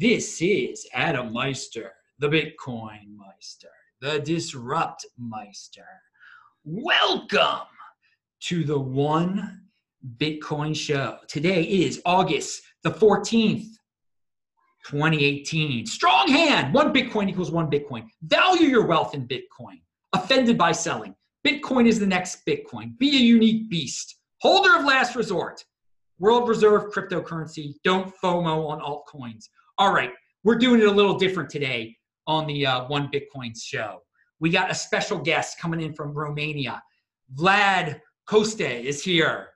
This is Adam Meister, the Bitcoin Meister, the Disrupt Meister. Welcome to the One Bitcoin Show. Today is August the 14th, 2018. Strong hand. One Bitcoin equals one Bitcoin. Value your wealth in Bitcoin. Offended by selling. Bitcoin is the next Bitcoin. Be a unique beast. Holder of last resort. World Reserve cryptocurrency. Don't FOMO on altcoins. All right, we're doing it a little different today on the uh, One Bitcoin show. We got a special guest coming in from Romania. Vlad Costea is here.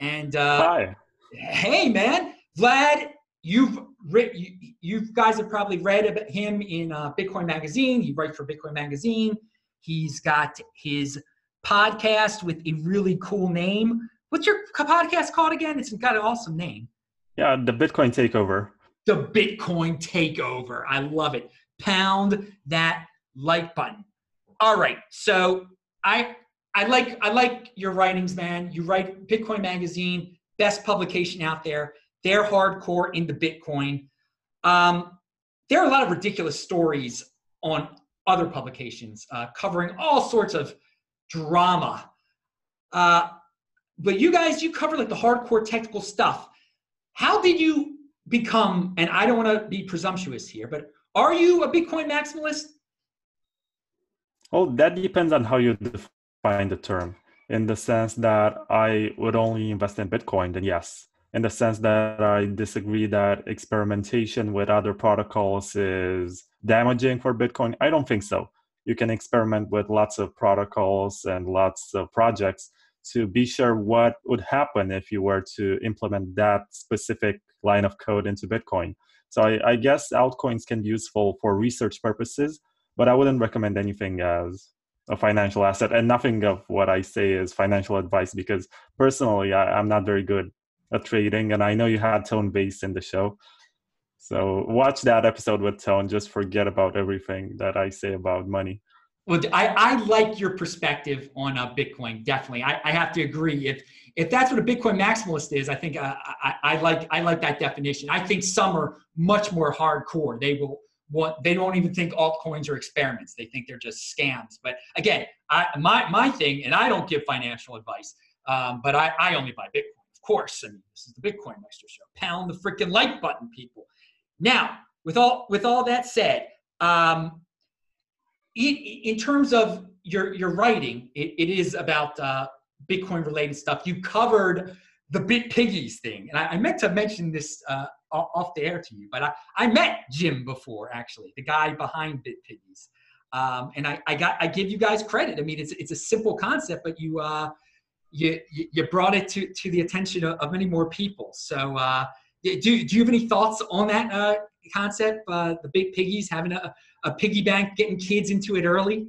And uh, hi. Hey, man. Vlad, you've written, you, you guys have probably read about him in uh, Bitcoin Magazine. He writes for Bitcoin Magazine. He's got his podcast with a really cool name. What's your podcast called again? It's got an awesome name. Yeah, the Bitcoin Takeover the Bitcoin takeover. I love it. Pound that like button. All right. So I I like I like your writings, man. You write Bitcoin Magazine, best publication out there. They're hardcore into Bitcoin. Um, there are a lot of ridiculous stories on other publications uh, covering all sorts of drama. Uh, but you guys, you cover like the hardcore technical stuff. How did you become, and I don't want to be presumptuous here, but are you a Bitcoin maximalist? Well, that depends on how you define the term. In the sense that I would only invest in Bitcoin, then yes. In the sense that I disagree that experimentation with other protocols is damaging for Bitcoin, I don't think so. You can experiment with lots of protocols and lots of projects to be sure what would happen if you were to implement that specific line of code into Bitcoin. So I, I, guess altcoins can be useful for research purposes, but I wouldn't recommend anything as a financial asset. And nothing of what I say is financial advice because personally, I, am not very good at trading. And I know you had Tone Vays in the show. So watch that episode with Tone. Just forget about everything that I say about money. Well, I, I like your perspective on uh, Bitcoin. Definitely, I, I have to agree. If if that's what a Bitcoin maximalist is, I think uh, I, I like I like that definition. I think some are much more hardcore. They will want they don't even think altcoins are experiments. They think they're just scams. But again, I, my my thing, and I don't give financial advice, um, but I, I only buy Bitcoin, of course. I mean, this is the Bitcoin Meister show. Pound the freaking like button, people. Now, with all with all that said. Um, in, terms of your your writing, it, it is about uh, Bitcoin related stuff. You covered the Bit Piggies thing, and I, I meant to mention this uh, off the air to you, but I, I met Jim before actually, the guy behind Bit Piggies, um, and I, I got I give you guys credit. I mean, it's it's a simple concept, but you uh, you you brought it to to the attention of, of many more people. So. Uh, do, do you have any thoughts on that uh, concept? Uh, the Bit Piggies having a, a piggy bank, getting kids into it early?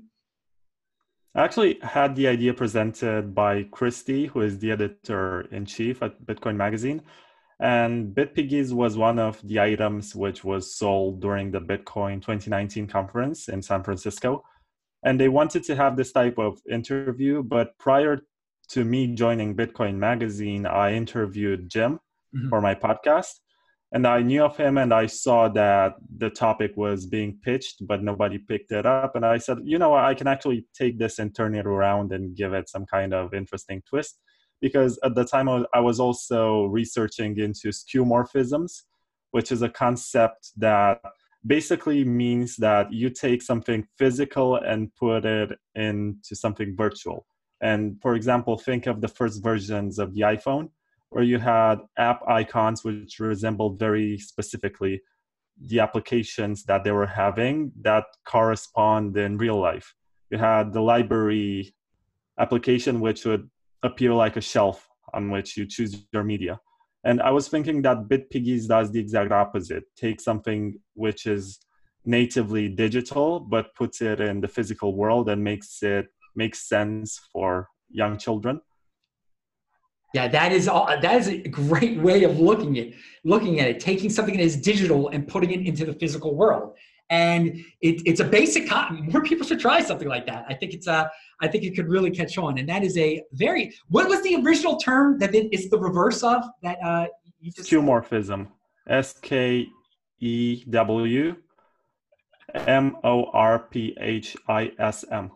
I actually had the idea presented by Christie, who is the editor in chief at Bitcoin Magazine. And BitPiggies was one of the items which was sold during the Bitcoin 2019 conference in San Francisco. And they wanted to have this type of interview. But prior to me joining Bitcoin Magazine, I interviewed Jim mm-hmm. for my podcast and I knew of him and I saw that the topic was being pitched, but nobody picked it up. And I said, you know, I can actually take this and turn it around and give it some kind of interesting twist. Because at the time I was also researching into skeuomorphisms, which is a concept that basically means that you take something physical and put it into something virtual. And for example, think of the first versions of the iPhone where you had app icons which resembled very specifically the applications that they were having that correspond in real life. You had the library application which would appear like a shelf on which you choose your media. And I was thinking that BitPiggies does the exact opposite. Take something which is natively digital, but puts it in the physical world and makes it makes sense for young children. Yeah, that is all. That is a great way of looking at looking at it. Taking something that is digital and putting it into the physical world, and it, it's a basic. More people should try something like that. I think it's a. I think it could really catch on, and that is a very. What was the original term that it's the reverse of that? Uh, you just skeuomorphism. S K E W M O R P H I S M.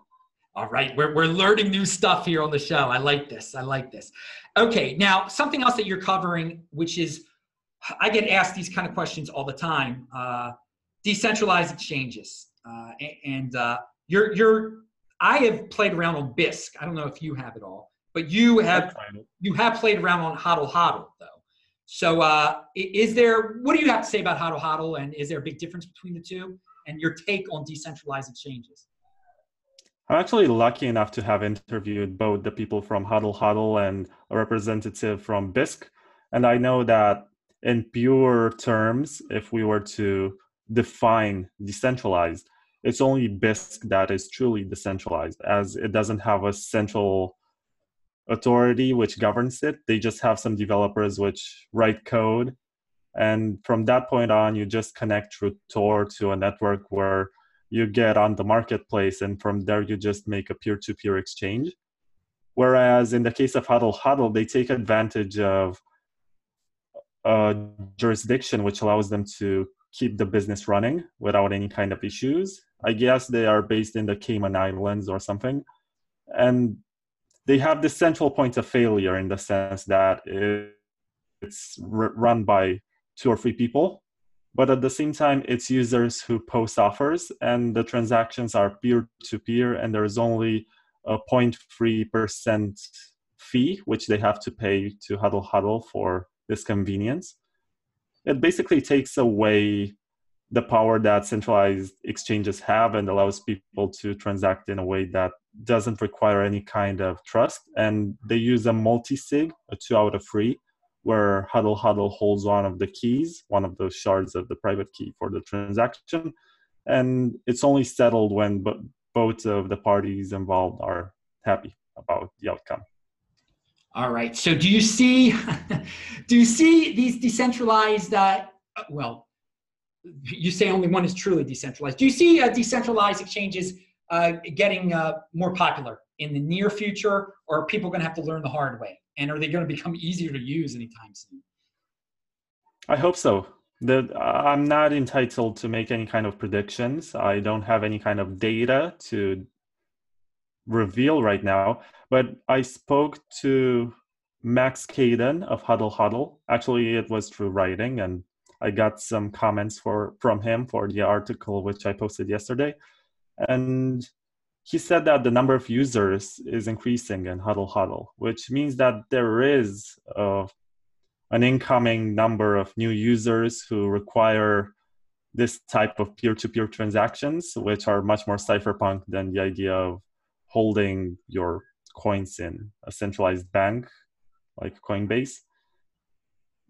All right, we're, we're learning new stuff here on the show. I like this. I like this. Okay, now something else that you're covering, which is I get asked these kind of questions all the time. Uh, decentralized exchanges, uh, and uh, you're you're. I have played around on Bisq. I don't know if you have it all, but you have you have played around on Hodl Hodl though. So, uh, is there? What do you have to say about Hodl Hodl, and is there a big difference between the two? And your take on decentralized exchanges? I'm actually lucky enough to have interviewed both the people from Hodl Hodl and a representative from Bisq, and I know that in pure terms, if we were to define decentralized, it's only Bisq that is truly decentralized, as it doesn't have a central authority which governs it. They just have some developers which write code. And from that point on, you just connect through Tor to a network where you get on the marketplace, and from there, you just make a peer to peer exchange. Whereas in the case of Hodl Hodl they take advantage of a jurisdiction which allows them to keep the business running without any kind of issues. I guess they are based in the Cayman Islands or something. And they have this central point of failure in the sense that it's run by two or three people. But at the same time, it's users who post offers, and the transactions are peer to peer, and there's only a 0.3% fee, which they have to pay to Hodl Hodl for this convenience. It basically takes away the power that centralized exchanges have and allows people to transact in a way that doesn't require any kind of trust. And they use a multi sig, a two out of three, where Hodl Hodl holds one of the keys, one of those shards of the private key for the transaction. And it's only settled when both of the parties involved are happy about the outcome. All right. So do you see do you see these decentralized uh, well you say only one is truly decentralized. Do you see uh, decentralized exchanges uh, getting uh, more popular in the near future or are people going to have to learn the hard way? And are they going to become easier to use anytime soon? I hope so. The, I'm not entitled to make any kind of predictions. I don't have any kind of data to reveal right now, but I spoke to Max Keidun of Hodl Hodl. Actually, it was through writing, and I got some comments for from him for the article which I posted yesterday, and he said that the number of users is increasing in Hodl Hodl, which means that there is uh, an incoming number of new users who require this type of peer-to-peer transactions, which are much more cypherpunk than the idea of holding your coins in a centralized bank like Coinbase.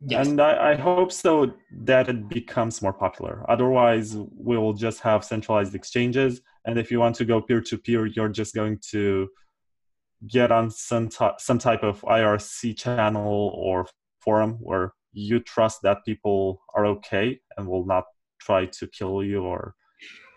Yes. And I, I, hope so that it becomes more popular. Otherwise, we'll just have centralized exchanges. And if you want to go peer to peer, you're just going to get on some, t- some type of IRC channel or forum where you trust that people are okay and will not try to kill you or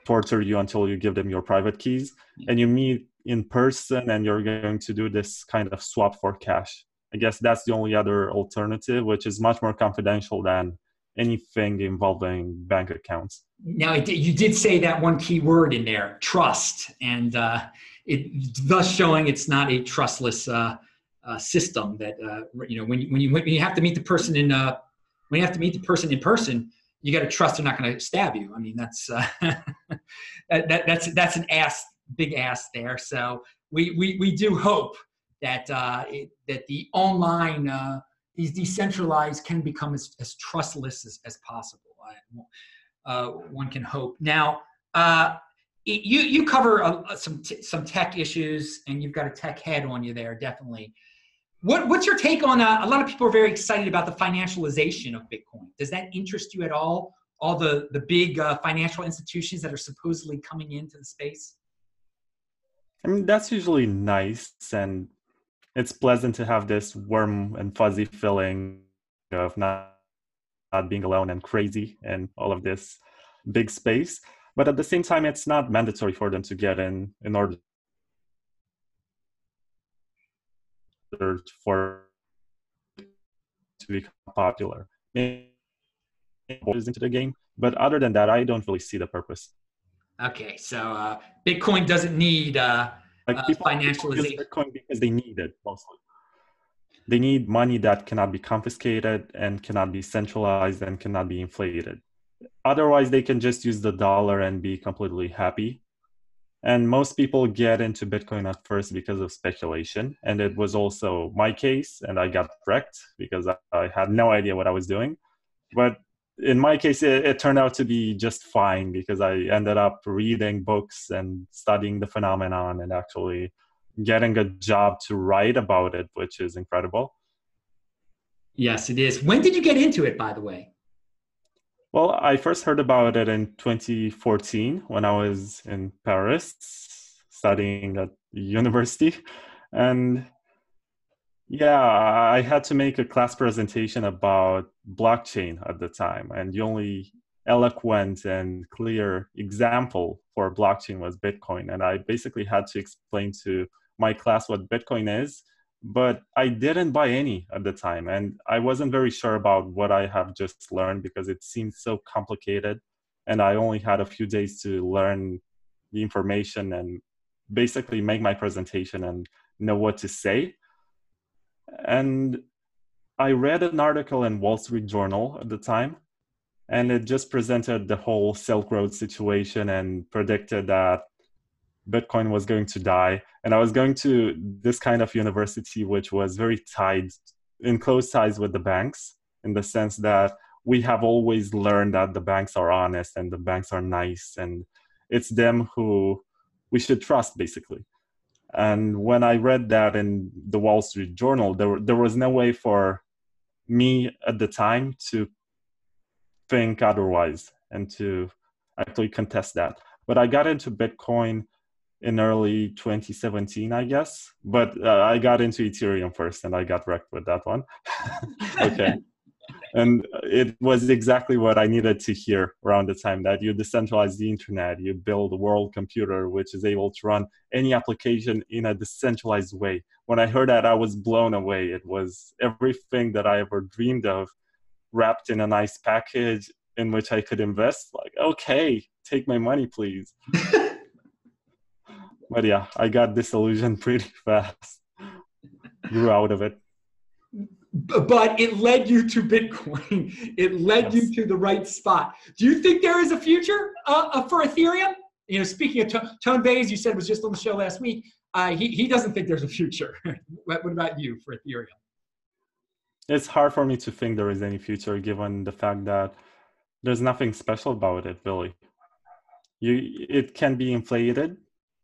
torture you until you give them your private keys. And you meet in person and you're going to do this kind of swap for cash. I guess that's the only other alternative, which is much more confidential than anything involving bank accounts. Now, you did say that one key word in there, trust, and uh, it thus showing it's not a trustless uh, uh, system. That uh, you know, when when you when you have to meet the person in uh, when you have to meet the person in person, you got to trust they're not going to stab you. I mean, that's uh, that, that, that's that's an ass big ass there. So we, we, we do hope that, it, that the online, these decentralized can become as, as trustless as, as possible. Uh, one can hope. Now, uh, you, you cover uh, some, t- some tech issues and you've got a tech head on you there, definitely. What, what's your take on uh, a lot of people are very excited about the financialization of Bitcoin? Does that interest you at all? All the, the big uh, financial institutions that are supposedly coming into the space? I mean, that's usually nice and it's pleasant to have this warm and fuzzy feeling of not, not being alone and crazy and all of this big space. But at the same time, it's not mandatory for them to get in in order for to become popular. Into the game, But other than that, I don't really see the purpose. Okay, so uh, Bitcoin doesn't need uh, like uh, people financialization. Bitcoin because they need it mostly. They need money that cannot be confiscated and cannot be centralized and cannot be inflated. Otherwise, they can just use the dollar and be completely happy. And most people get into Bitcoin at first because of speculation. And it was also my case, and I got wrecked because I, I had no idea what I was doing. But in my case, it, it, turned out to be just fine because I ended up reading books and studying the phenomenon and actually getting a job to write about it, which is incredible. Yes, it is. When did you get into it, by the way? Well, I first heard about it in 2014 when I was in Paris studying at university. And yeah, I had to make a class presentation about blockchain at the time. And the only eloquent and clear example for blockchain was Bitcoin. And I basically had to explain to my class what Bitcoin is but I didn't buy any at the time. And I wasn't very sure about what I have just learned because it seemed so complicated. And I only had a few days to learn the information and basically make my presentation and know what to say. And I read an article in Wall Street Journal at the time, and it just presented the whole Silk Road situation and predicted that Bitcoin was going to die. And I was going to this kind of university, which was very tied, in close ties with the banks, in the sense that we have always learned that the banks are honest and the banks are nice, and it's them who we should trust, basically. And when I read that in the Wall Street Journal, there, there was no way for me at the time to think otherwise and to actually contest that. But I got into Bitcoin in early 2017, I guess. But uh, I got into Ethereum first, and I got wrecked with that one. okay. And it was exactly what I needed to hear around the time that you decentralize the internet, you build a world computer which is able to run any application in a decentralized way. When I heard that, I was blown away. It was everything that I ever dreamed of wrapped in a nice package in which I could invest. Like, okay, take my money, please. but yeah, I got disillusioned pretty fast. Grew out of it. But it led you to Bitcoin. It led yes. you to the right spot. Do you think there is a future uh, uh for Ethereum? You know, speaking of T- Tone Vays, you said was just on the show last week. Uh, he he doesn't think there's a future. what, what about you for Ethereum? It's hard for me to think there is any future, given the fact that there's nothing special about it, really. You, it can be inflated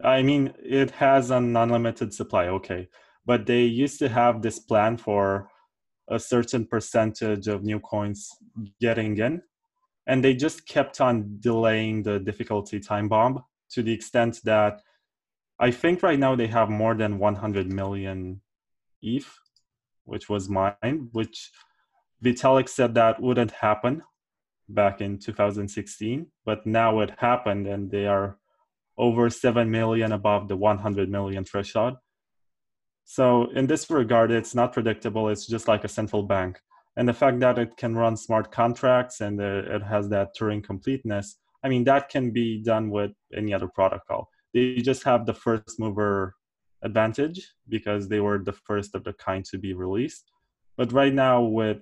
I mean, it has an unlimited supply, okay. But they used to have this plan for a certain percentage of new coins getting in. And they just kept on delaying the difficulty time bomb to the extent that I think right now they have more than 100 million ETH, which was mine, which Vitalik said that wouldn't happen back in 2016, but now it happened and they are over 7 million above the 100 million threshold. So in this regard, it's not predictable. It's just like a central bank. And the fact that it can run smart contracts and it has that Turing completeness, I mean, that can be done with any other protocol. They just have the first mover advantage because they were the first of the kind to be released. But right now with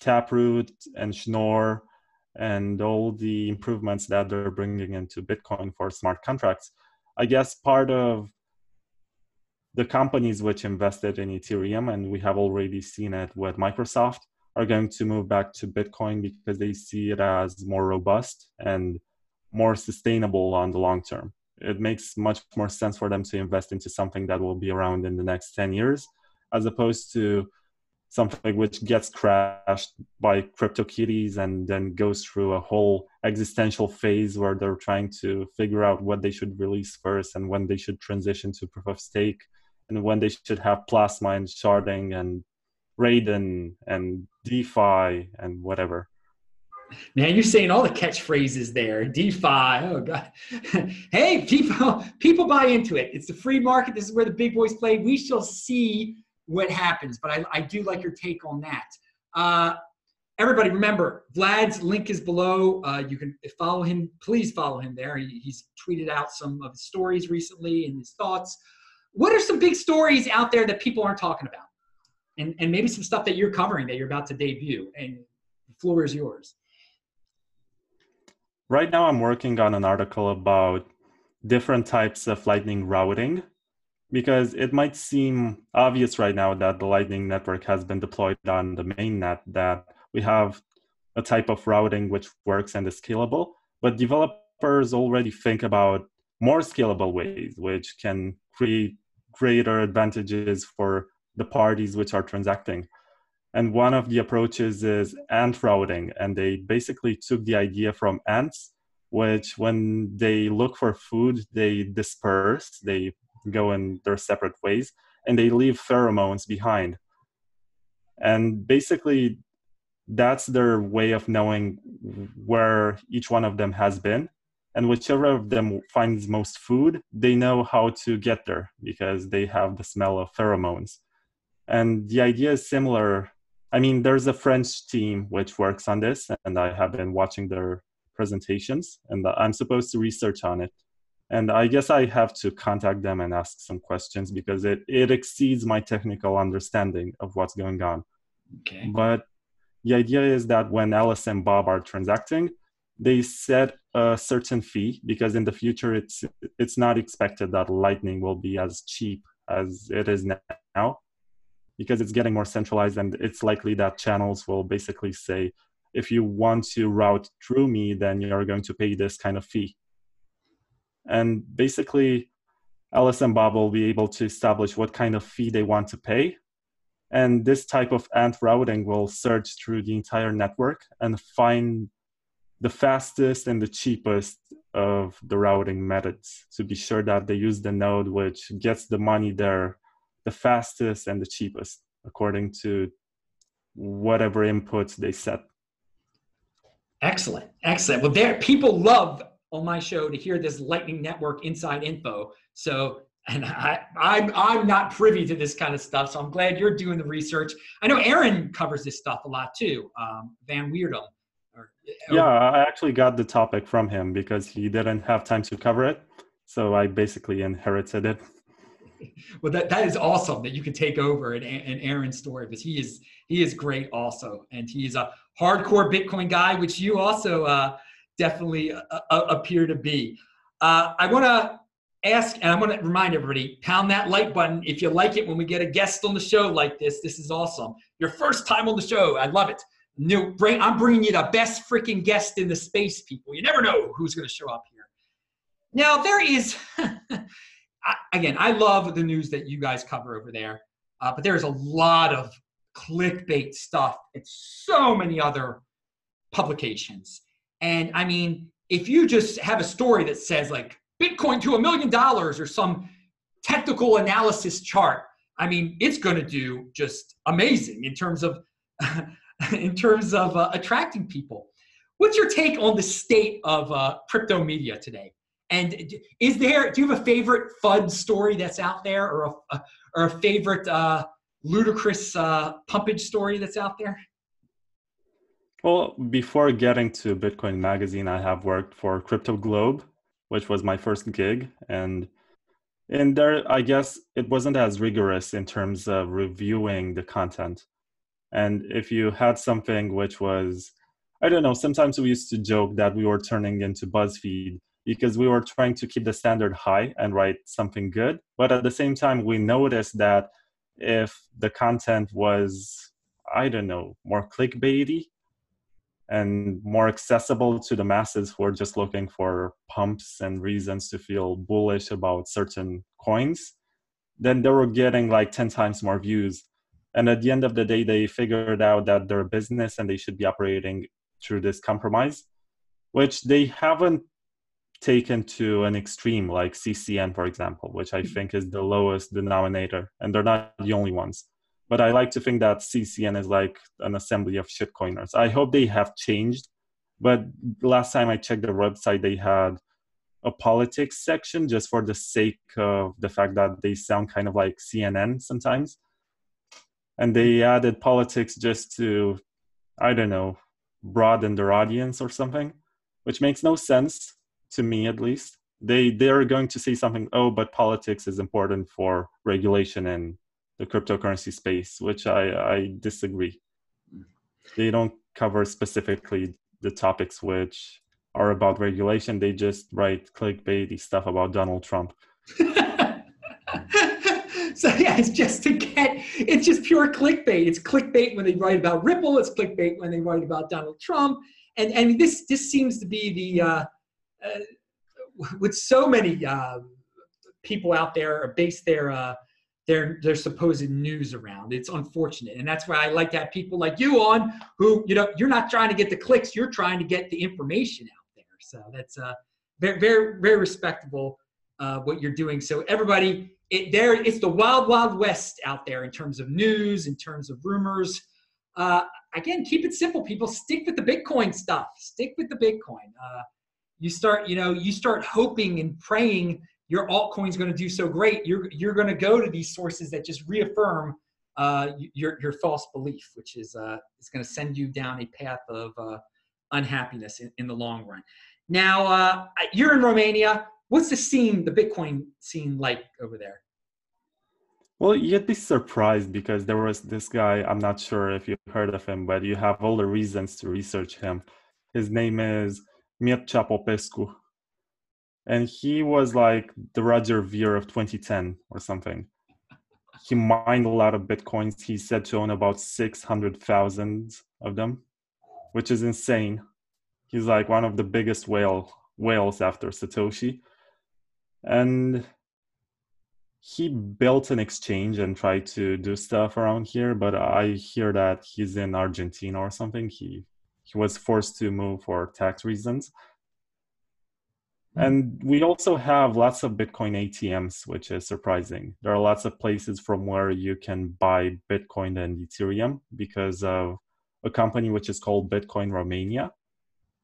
Taproot and Schnorr and all the improvements that they're bringing into Bitcoin for smart contracts. I guess part of the companies which invested in Ethereum, and we have already seen it with Microsoft, are going to move back to Bitcoin because they see it as more robust and more sustainable on the long term. It makes much more sense for them to invest into something that will be around in the next 10 years, as opposed to something which gets crashed by Crypto CryptoKitties and then goes through a whole existential phase where they're trying to figure out what they should release first and when they should transition to proof of stake and when they should have plasma and sharding and Raiden and DeFi and whatever. Man, you're saying all the catchphrases there. DeFi. Oh God. hey, people, people buy into it. It's the free market. This is where the big boys play. We shall see what happens. But I, I do like your take on that. Uh, everybody, remember Vlad's link is below. Uh, you can follow him. Please follow him there. He, he's tweeted out some of his stories recently and his thoughts. What are some big stories out there that people aren't talking about? And, and maybe some stuff that you're covering that you're about to debut. And the floor is yours. Right now, I'm working on an article about different types of Lightning routing because it might seem obvious right now that the Lightning Network has been deployed on the mainnet, that we have a type of routing which works and is scalable, but developers already think about more scalable ways, which can create greater advantages for the parties which are transacting. And one of the approaches is ant routing. And they basically took the idea from ants, which when they look for food, they disperse, they go in their separate ways, and they leave pheromones behind. And basically, that's their way of knowing where each one of them has been. And whichever of them finds most food, they know how to get there because they have the smell of pheromones. And the idea is similar I mean, there's a French team which works on this, and I have been watching their presentations, and I'm supposed to research on it. And I guess I have to contact them and ask some questions because it, it exceeds my technical understanding of what's going on. Okay. But the idea is that when Alice and Bob are transacting, they set a certain fee because in the future it's it's not expected that Lightning will be as cheap as it is now because it's getting more centralized and it's likely that channels will basically say if you want to route through me then you're going to pay this kind of fee and basically alice and bob will be able to establish what kind of fee they want to pay and this type of ant routing will search through the entire network and find the fastest and the cheapest of the routing methods to be sure that they use the node which gets the money there the fastest and the cheapest according to whatever inputs they set. Excellent, excellent. Well, there people love on my show to hear this Lightning Network inside info. So, and I, I'm I'm not privy to this kind of stuff, so I'm glad you're doing the research. I know Aaron covers this stuff a lot too. Um, Van Wirdum. Or, yeah, I actually got the topic from him because he didn't have time to cover it, so I basically inherited it. well, that, that is awesome that you can take over an, an Aaron's story because he is he is great also, and he is a hardcore Bitcoin guy, which you also uh, definitely uh, uh appear to be. Uh, I want to ask, and I want to remind everybody: pound that like button if you like it when we get a guest on the show like this. This is awesome. Your first time on the show, I love it. New, bring, I'm bringing you the best freaking guest in the space, people. You never know who's going to show up here. Now there is. Again, I love the news that you guys cover over there, uh, but there's a lot of clickbait stuff at so many other publications. And I mean, if you just have a story that says like Bitcoin to a million dollars or some technical analysis chart, I mean, it's going to do just amazing in terms of in terms of uh, attracting people. What's your take on the state of uh, crypto media today? And is there, do you have a favorite FUD story that's out there or a, or a favorite uh, ludicrous uh, pumpage story that's out there? Well, before getting to Bitcoin Magazine, I have worked for Crypto Globe, which was my first gig. And in there, I guess it wasn't as rigorous in terms of reviewing the content. And if you had something which was, I don't know, sometimes we used to joke that we were turning into BuzzFeed because we were trying to keep the standard high and write something good. But at the same time, we noticed that if the content was, I don't know, more clickbaity and more accessible to the masses who are just looking for pumps and reasons to feel bullish about certain coins, then they were getting like 10 times more views. And at the end of the day, they figured out that they're a business and they should be operating through this compromise, which they haven't taken to an extreme like CCN, for example, which I mm-hmm. think is the lowest denominator, and they're not the only ones. But I like to think that CCN is like an assembly of shitcoiners. I hope they have changed, but last time I checked their website, they had a politics section just for the sake of the fact that they sound kind of like CNN sometimes. And they added politics just to I don't know, broaden their audience or something, which makes no sense to me at least. They they're going to say something, oh, but politics is important for regulation in the cryptocurrency space, which I, I disagree. They don't cover specifically the topics which are about regulation. They just write clickbaity stuff about Donald Trump. so yeah, it's just to get it's just pure clickbait. It's clickbait when they write about Ripple. It's clickbait when they write about Donald Trump. And and this this seems to be the uh, uh, with so many uh, people out there base their uh, their their supposed news around. It's unfortunate, and that's why I like to have people like you on, who you know you're not trying to get the clicks, you're trying to get the information out there. So that's uh, very very very respectable uh, what you're doing. So everybody, it, there it's the wild wild west out there in terms of news, in terms of rumors. Uh, again, keep it simple, people. Stick with the Bitcoin stuff. Stick with the Bitcoin. Uh, you start, you know, you start hoping and praying your altcoin's going to do so great. You're you're going to go to these sources that just reaffirm uh, your your false belief, which is uh, is going to send you down a path of uh, unhappiness in, in the long run. Now, uh, you're in Romania. What's the scene, the Bitcoin scene, like over there? Well, you'd be surprised because there was this guy. I'm not sure if you've heard of him, but you have all the reasons to research him. His name is Mircea Popescu. And he was like the Roger Ver of 2010 or something. He mined a lot of Bitcoins. He said to own about 600,000 of them, which is insane. He's like one of the biggest whale whales after Satoshi. And he built an exchange and tried to do stuff around here, but I hear that he's in Argentina or something. He he was forced to move for tax reasons. And we also have lots of Bitcoin ATMs, which is surprising. There are lots of places from where you can buy Bitcoin and Ethereum because of a company which is called Bitcoin Romania.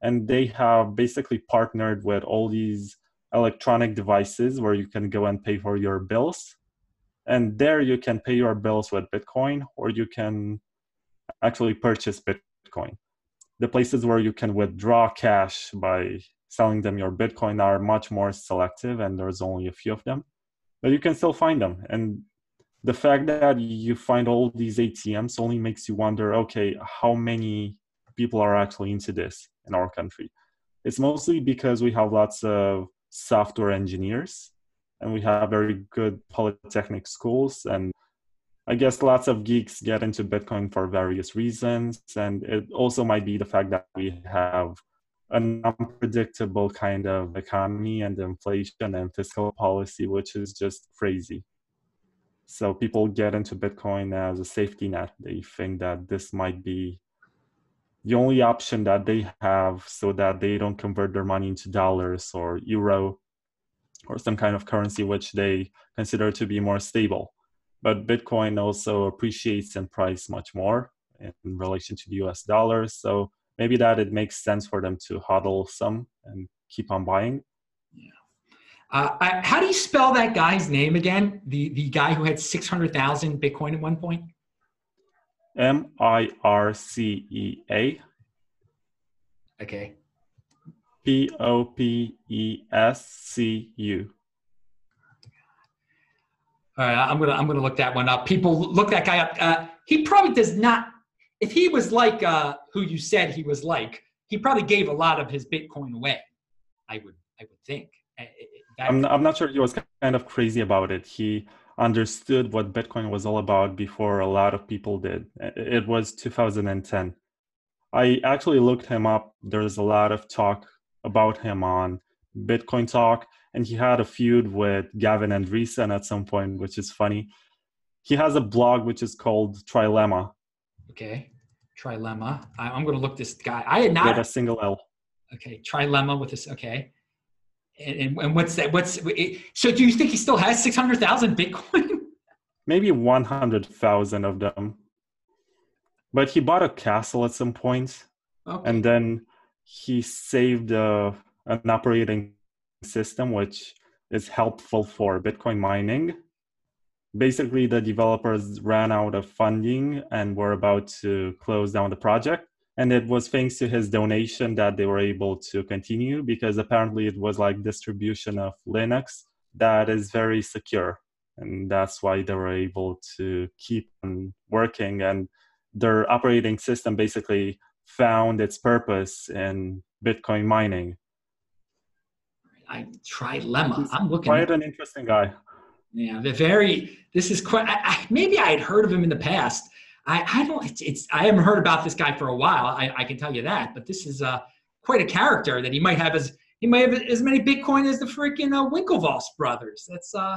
And they have basically partnered with all these electronic devices where you can go and pay for your bills. And there you can pay your bills with Bitcoin or you can actually purchase Bitcoin the places where you can withdraw cash by selling them your Bitcoin are much more selective, and there's only a few of them, but you can still find them. And the fact that you find all these ATMs only makes you wonder okay, how many people are actually into this in our country? It's mostly because we have lots of software engineers and we have very good polytechnic schools and I guess lots of geeks get into Bitcoin for various reasons. And it also might be the fact that we have an unpredictable kind of economy and inflation and fiscal policy, which is just crazy. So people get into Bitcoin as a safety net. They think that this might be the only option that they have so that they don't convert their money into dollars or euro or some kind of currency which they consider to be more stable but Bitcoin also appreciates in price much more in relation to the US dollar. So maybe that it makes sense for them to hodl some and keep on buying. Yeah. Uh, I, how do you spell that guy's name again? The the guy who had six hundred thousand Bitcoin at one point. M I R C E A. Okay. P O P E S C U. All right, I'm gonna I'm gonna look that one up. People look that guy up. Uh, he probably does not. If he was like uh, who you said he was like, he probably gave a lot of his Bitcoin away. I would I would think. Uh, that, I'm I'm not sure he was kind of crazy about it. He understood what Bitcoin was all about before a lot of people did. It was 2010. I actually looked him up. There's a lot of talk about him on Bitcoin Talk and he had a feud with Gavin Andresen at some point, which is funny. He has a blog which is called Trilema. Okay, Trilema. I, am going to look this guy. I had not a single L. Okay, Trilema with this. Okay, and, and, and what's that? What's so? Do you think he still has six hundred thousand Bitcoin? Maybe one hundred thousand of them. But he bought a castle at some point, okay. and then he saved uh, an operating system which is helpful for Bitcoin mining. Basically, the developers ran out of funding and were about to close down the project. and it was thanks to his donation that they were able to continue because apparently it was like distribution of linux that is very secure. And that's why they were able to keep on working. And their operating system basically found its purpose in bitcoin mining. I Trilema i'm looking quite an interesting guy yeah the very this is quite I, I, maybe i had heard of him in the past I, I don't. It's, it's. I haven't heard about this guy for a while. I, I can tell you that. But this is uh, quite a character that he might have as he might have as many Bitcoin as the freaking uh, Winklevoss brothers. That's uh,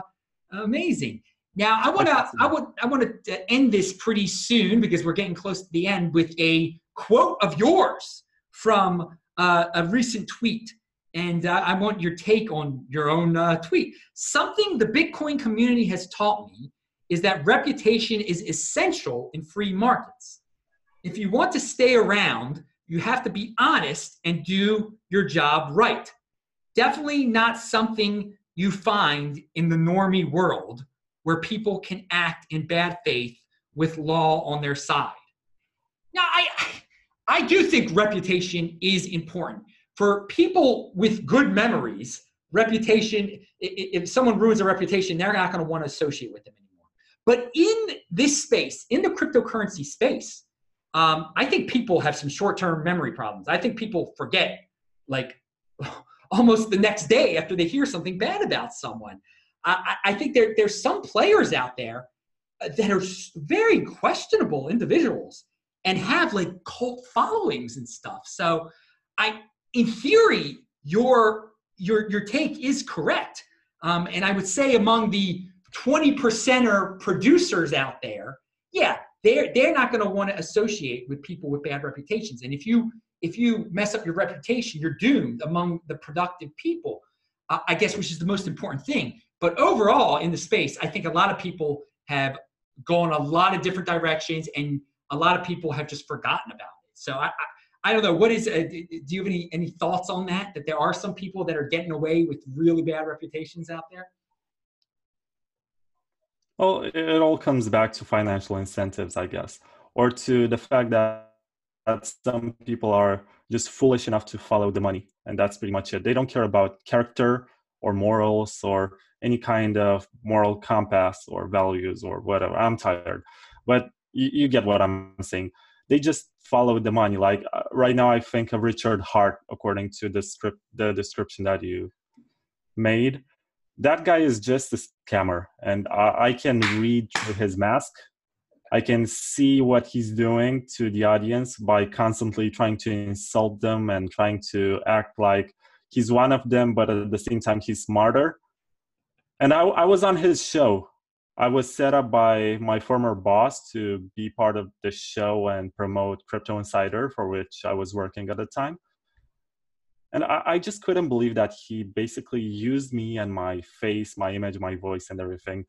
amazing. Now I want to. I would. I want to end this pretty soon because we're getting close to the end with a quote of yours from uh, a recent tweet. And uh, I want your take on your own uh, tweet. Something the Bitcoin community has taught me is that reputation is essential in free markets. If you want to stay around, you have to be honest and do your job right. Definitely not something you find in the normie world where people can act in bad faith with law on their side. Now, I, I do think reputation is important. For people with good memories, reputation, if someone ruins a reputation, they're not going to want to associate with them anymore. But in this space, in the cryptocurrency space, um, I think people have some short-term memory problems. I think people forget, like almost the next day after they hear something bad about someone. I, I think there, there's some players out there uh, that are very questionable individuals and have like cult followings and stuff. So, I, in theory, your your your take is correct. Um, and I would say among the 20 percenter producers out there, yeah, they're they're not going to want to associate with people with bad reputations. And if you if you mess up your reputation, you're doomed among the productive people. Uh, I guess which is the most important thing. But overall, in the space, I think a lot of people have gone a lot of different directions, and a lot of people have just forgotten about it. So I, I don't know. What is? Uh, do you have any any thoughts on that? That there are some people that are getting away with really bad reputations out there. Well, it all comes back to financial incentives, I guess, or to the fact that, that some people are just foolish enough to follow the money. And that's pretty much it. They don't care about character or morals or any kind of moral compass or values or whatever. I'm tired. But you, you get what I'm saying. They just follow the money. Like uh, right now, I think of Richard Heart, according to the script, the description that you made. That guy is just a scammer and I, I can read through his mask. I can see what he's doing to the audience by constantly trying to insult them and trying to act like he's one of them but at the same time he's smarter. And i, I was on his show i was set up by my former boss to be part of the show and promote crypto insider for which i was working at the time. And I, I, just couldn't believe that he basically used me and my face my image my voice and everything.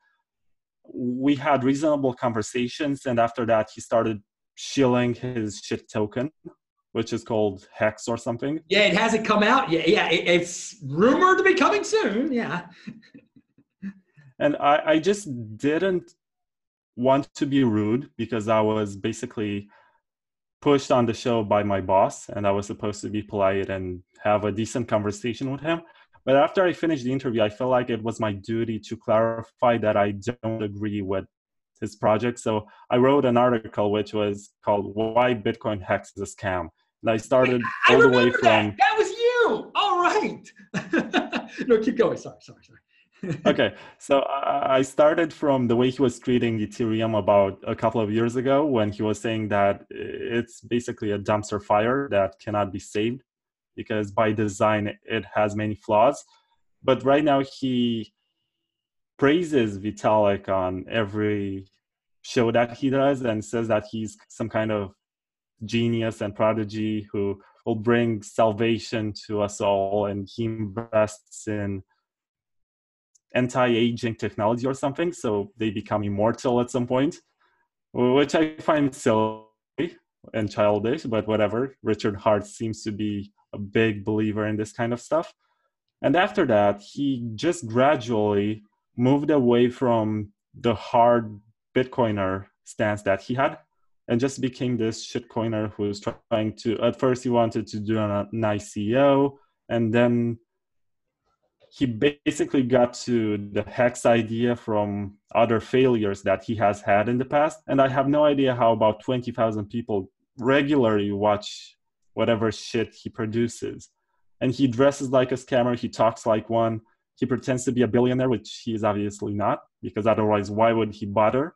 We had reasonable conversations and after that he started shilling his shit token which is called hex or something. Yeah it hasn't come out yet. Yeah it, it's rumored to be coming soon. Yeah and I, I just didn't want to be rude because i was basically pushed on the show by my boss and I was supposed to be polite and have a decent conversation with him. But after I finished the interview, I felt like it was my duty to clarify that I don't agree with his project. So I wrote an article which was called Why Bitcoin Hex is a Scam. And I started I all the way from that. that was you. All right. no, keep going. Sorry, sorry, sorry okay, so I started from the way he was treating Ethereum about a couple of years ago when he was saying that it's basically a dumpster fire that cannot be saved because by design it has many flaws. But right now he praises Vitalik on every show that he does and says that he's some kind of genius and prodigy who will bring salvation to us all and he invests in anti-aging technology or something so they become immortal at some point which i find silly and childish but whatever richard heart seems to be a big believer in this kind of stuff and after that he just gradually moved away from the hard bitcoiner stance that he had and just became this shitcoiner who was trying to. At first, he wanted to do a an ICO, and then he basically got to the hex idea from other failures that he has had in the past. And i have no idea how about 20000 people regularly watch whatever shit he produces. And he dresses like a scammer. He talks like one. He pretends to be a billionaire which he is obviously not because otherwise why would he bother?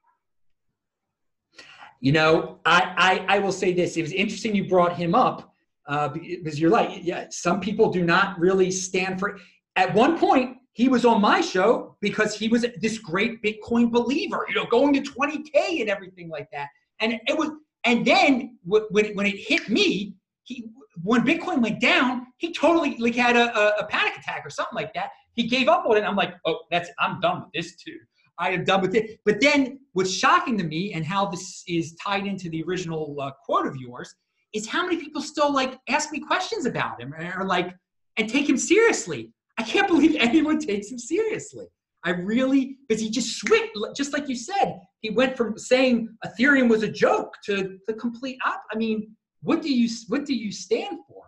You know i i, I will say this. It was interesting you brought him up uh, because you're like yeah some people do not really stand for at one point, he was on my show because he was this great Bitcoin believer, you know, going to 20K and everything like that. And it was, and then when, when it hit me, he, when Bitcoin went down, he totally like had a, a, panic attack or something like that. He gave up on it. I'm like, oh, that's, I'm done with this too. I am done with it. But then what's shocking to me and how this is tied into the original uh, quote of yours is how many people still like ask me questions about him or like, and take him seriously. I can't believe anyone takes him seriously. I really, because he just switched, just like you said, he went from saying Ethereum was a joke to the complete op. I mean, what do you what do you stand for?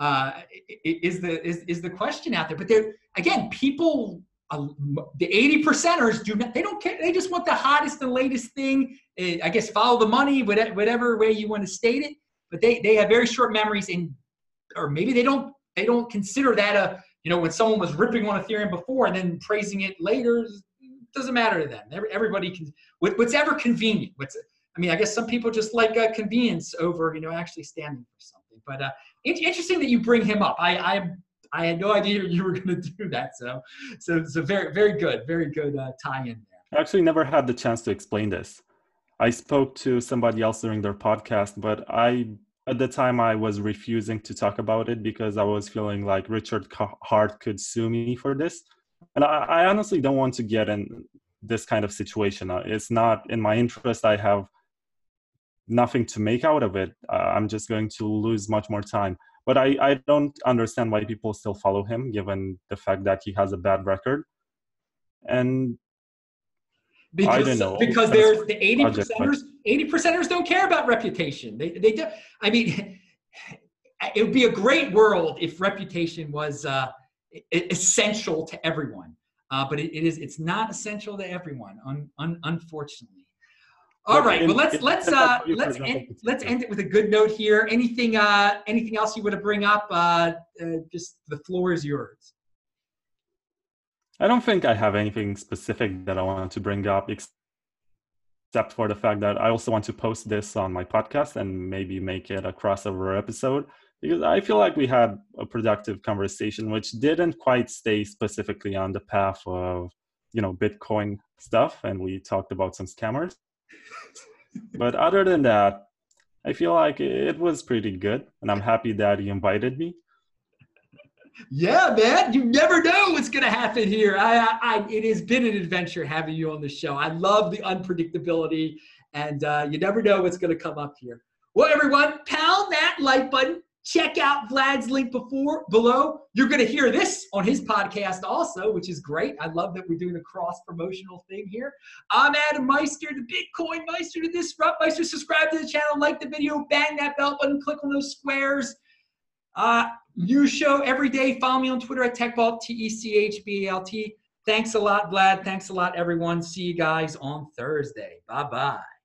Uh, is the is, is the question out there? But there again, people, uh, the eighty percenters do not. They don't care. They just want the hottest and latest thing. Uh, I guess follow the money, whatever way you want to state it. But they they have very short memories, and or maybe they don't they don't consider that a you know, when someone was ripping on Ethereum before and then praising it later, doesn't matter to them. Everybody can, what's ever convenient. What's, I mean, I guess some people just like uh, convenience over, you know, actually standing for something. But uh, interesting that you bring him up. I, I, I had no idea you were going to do that. So, so, so very, very good, very good uh, tie in there. I actually never had the chance to explain this. I spoke to somebody else during their podcast, but I at the time I was refusing to talk about it because I was feeling like Richard Heart could sue me for this. And I, I, honestly don't want to get in this kind of situation. Uh, it's not in my interest. I have nothing to make out of it. Uh, I'm just going to lose much more time. But I, I don't understand why people still follow him given the fact that he has a bad record. And because, I don't know. Because there's the 80 percenters, 80 percenters don't care about reputation. They, they do. I mean, it would be a great world if reputation was uh, essential to everyone. Uh, but it, it is, it's not essential to everyone, un, un, unfortunately. All right. Well, let's let's uh, let's end, let's end it with a good note here. Anything uh, anything else you want to bring up? Uh, uh, just the floor is yours. I don't think I have anything specific that I want to bring up except for the fact that I also want to post this on my podcast and maybe make it a crossover episode because I feel like we had a productive conversation which didn't quite stay specifically on the path of you know Bitcoin stuff and we talked about some scammers. but other than that, I feel like it was pretty good and I'm happy that he invited me yeah, man, you never know what's going to happen here. I, I, it has been an adventure having you on the show. I love the unpredictability, and uh, you never know what's going to come up here. Well, everyone, pound that like button. Check out Vlad's link before below. You're going to hear this on his podcast also, which is great. I love that we're doing a cross promotional thing here. I'm Adam Meister, the Bitcoin Meister, the Disrupt Meister. Subscribe to the channel, like the video, bang that bell button, click on those squares. Uh, new show every day. Follow me on Twitter at TechBalt, T E C H B A L T. Thanks a lot, Vlad. Thanks a lot, everyone. See you guys on Thursday. Bye bye.